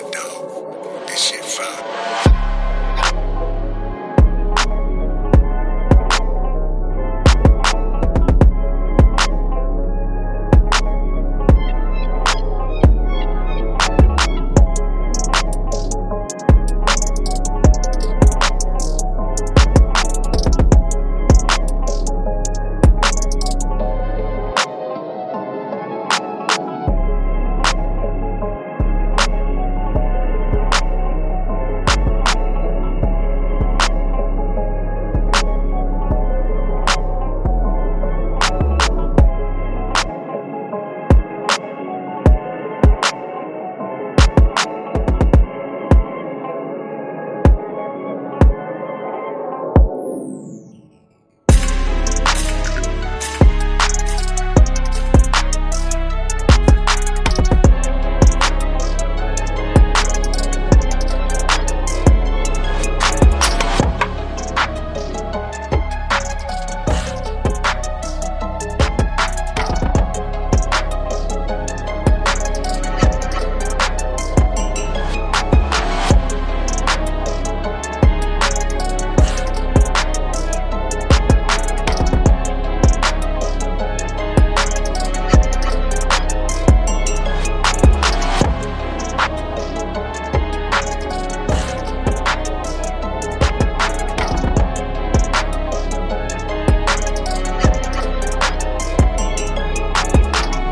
hard, dog. This shit fire.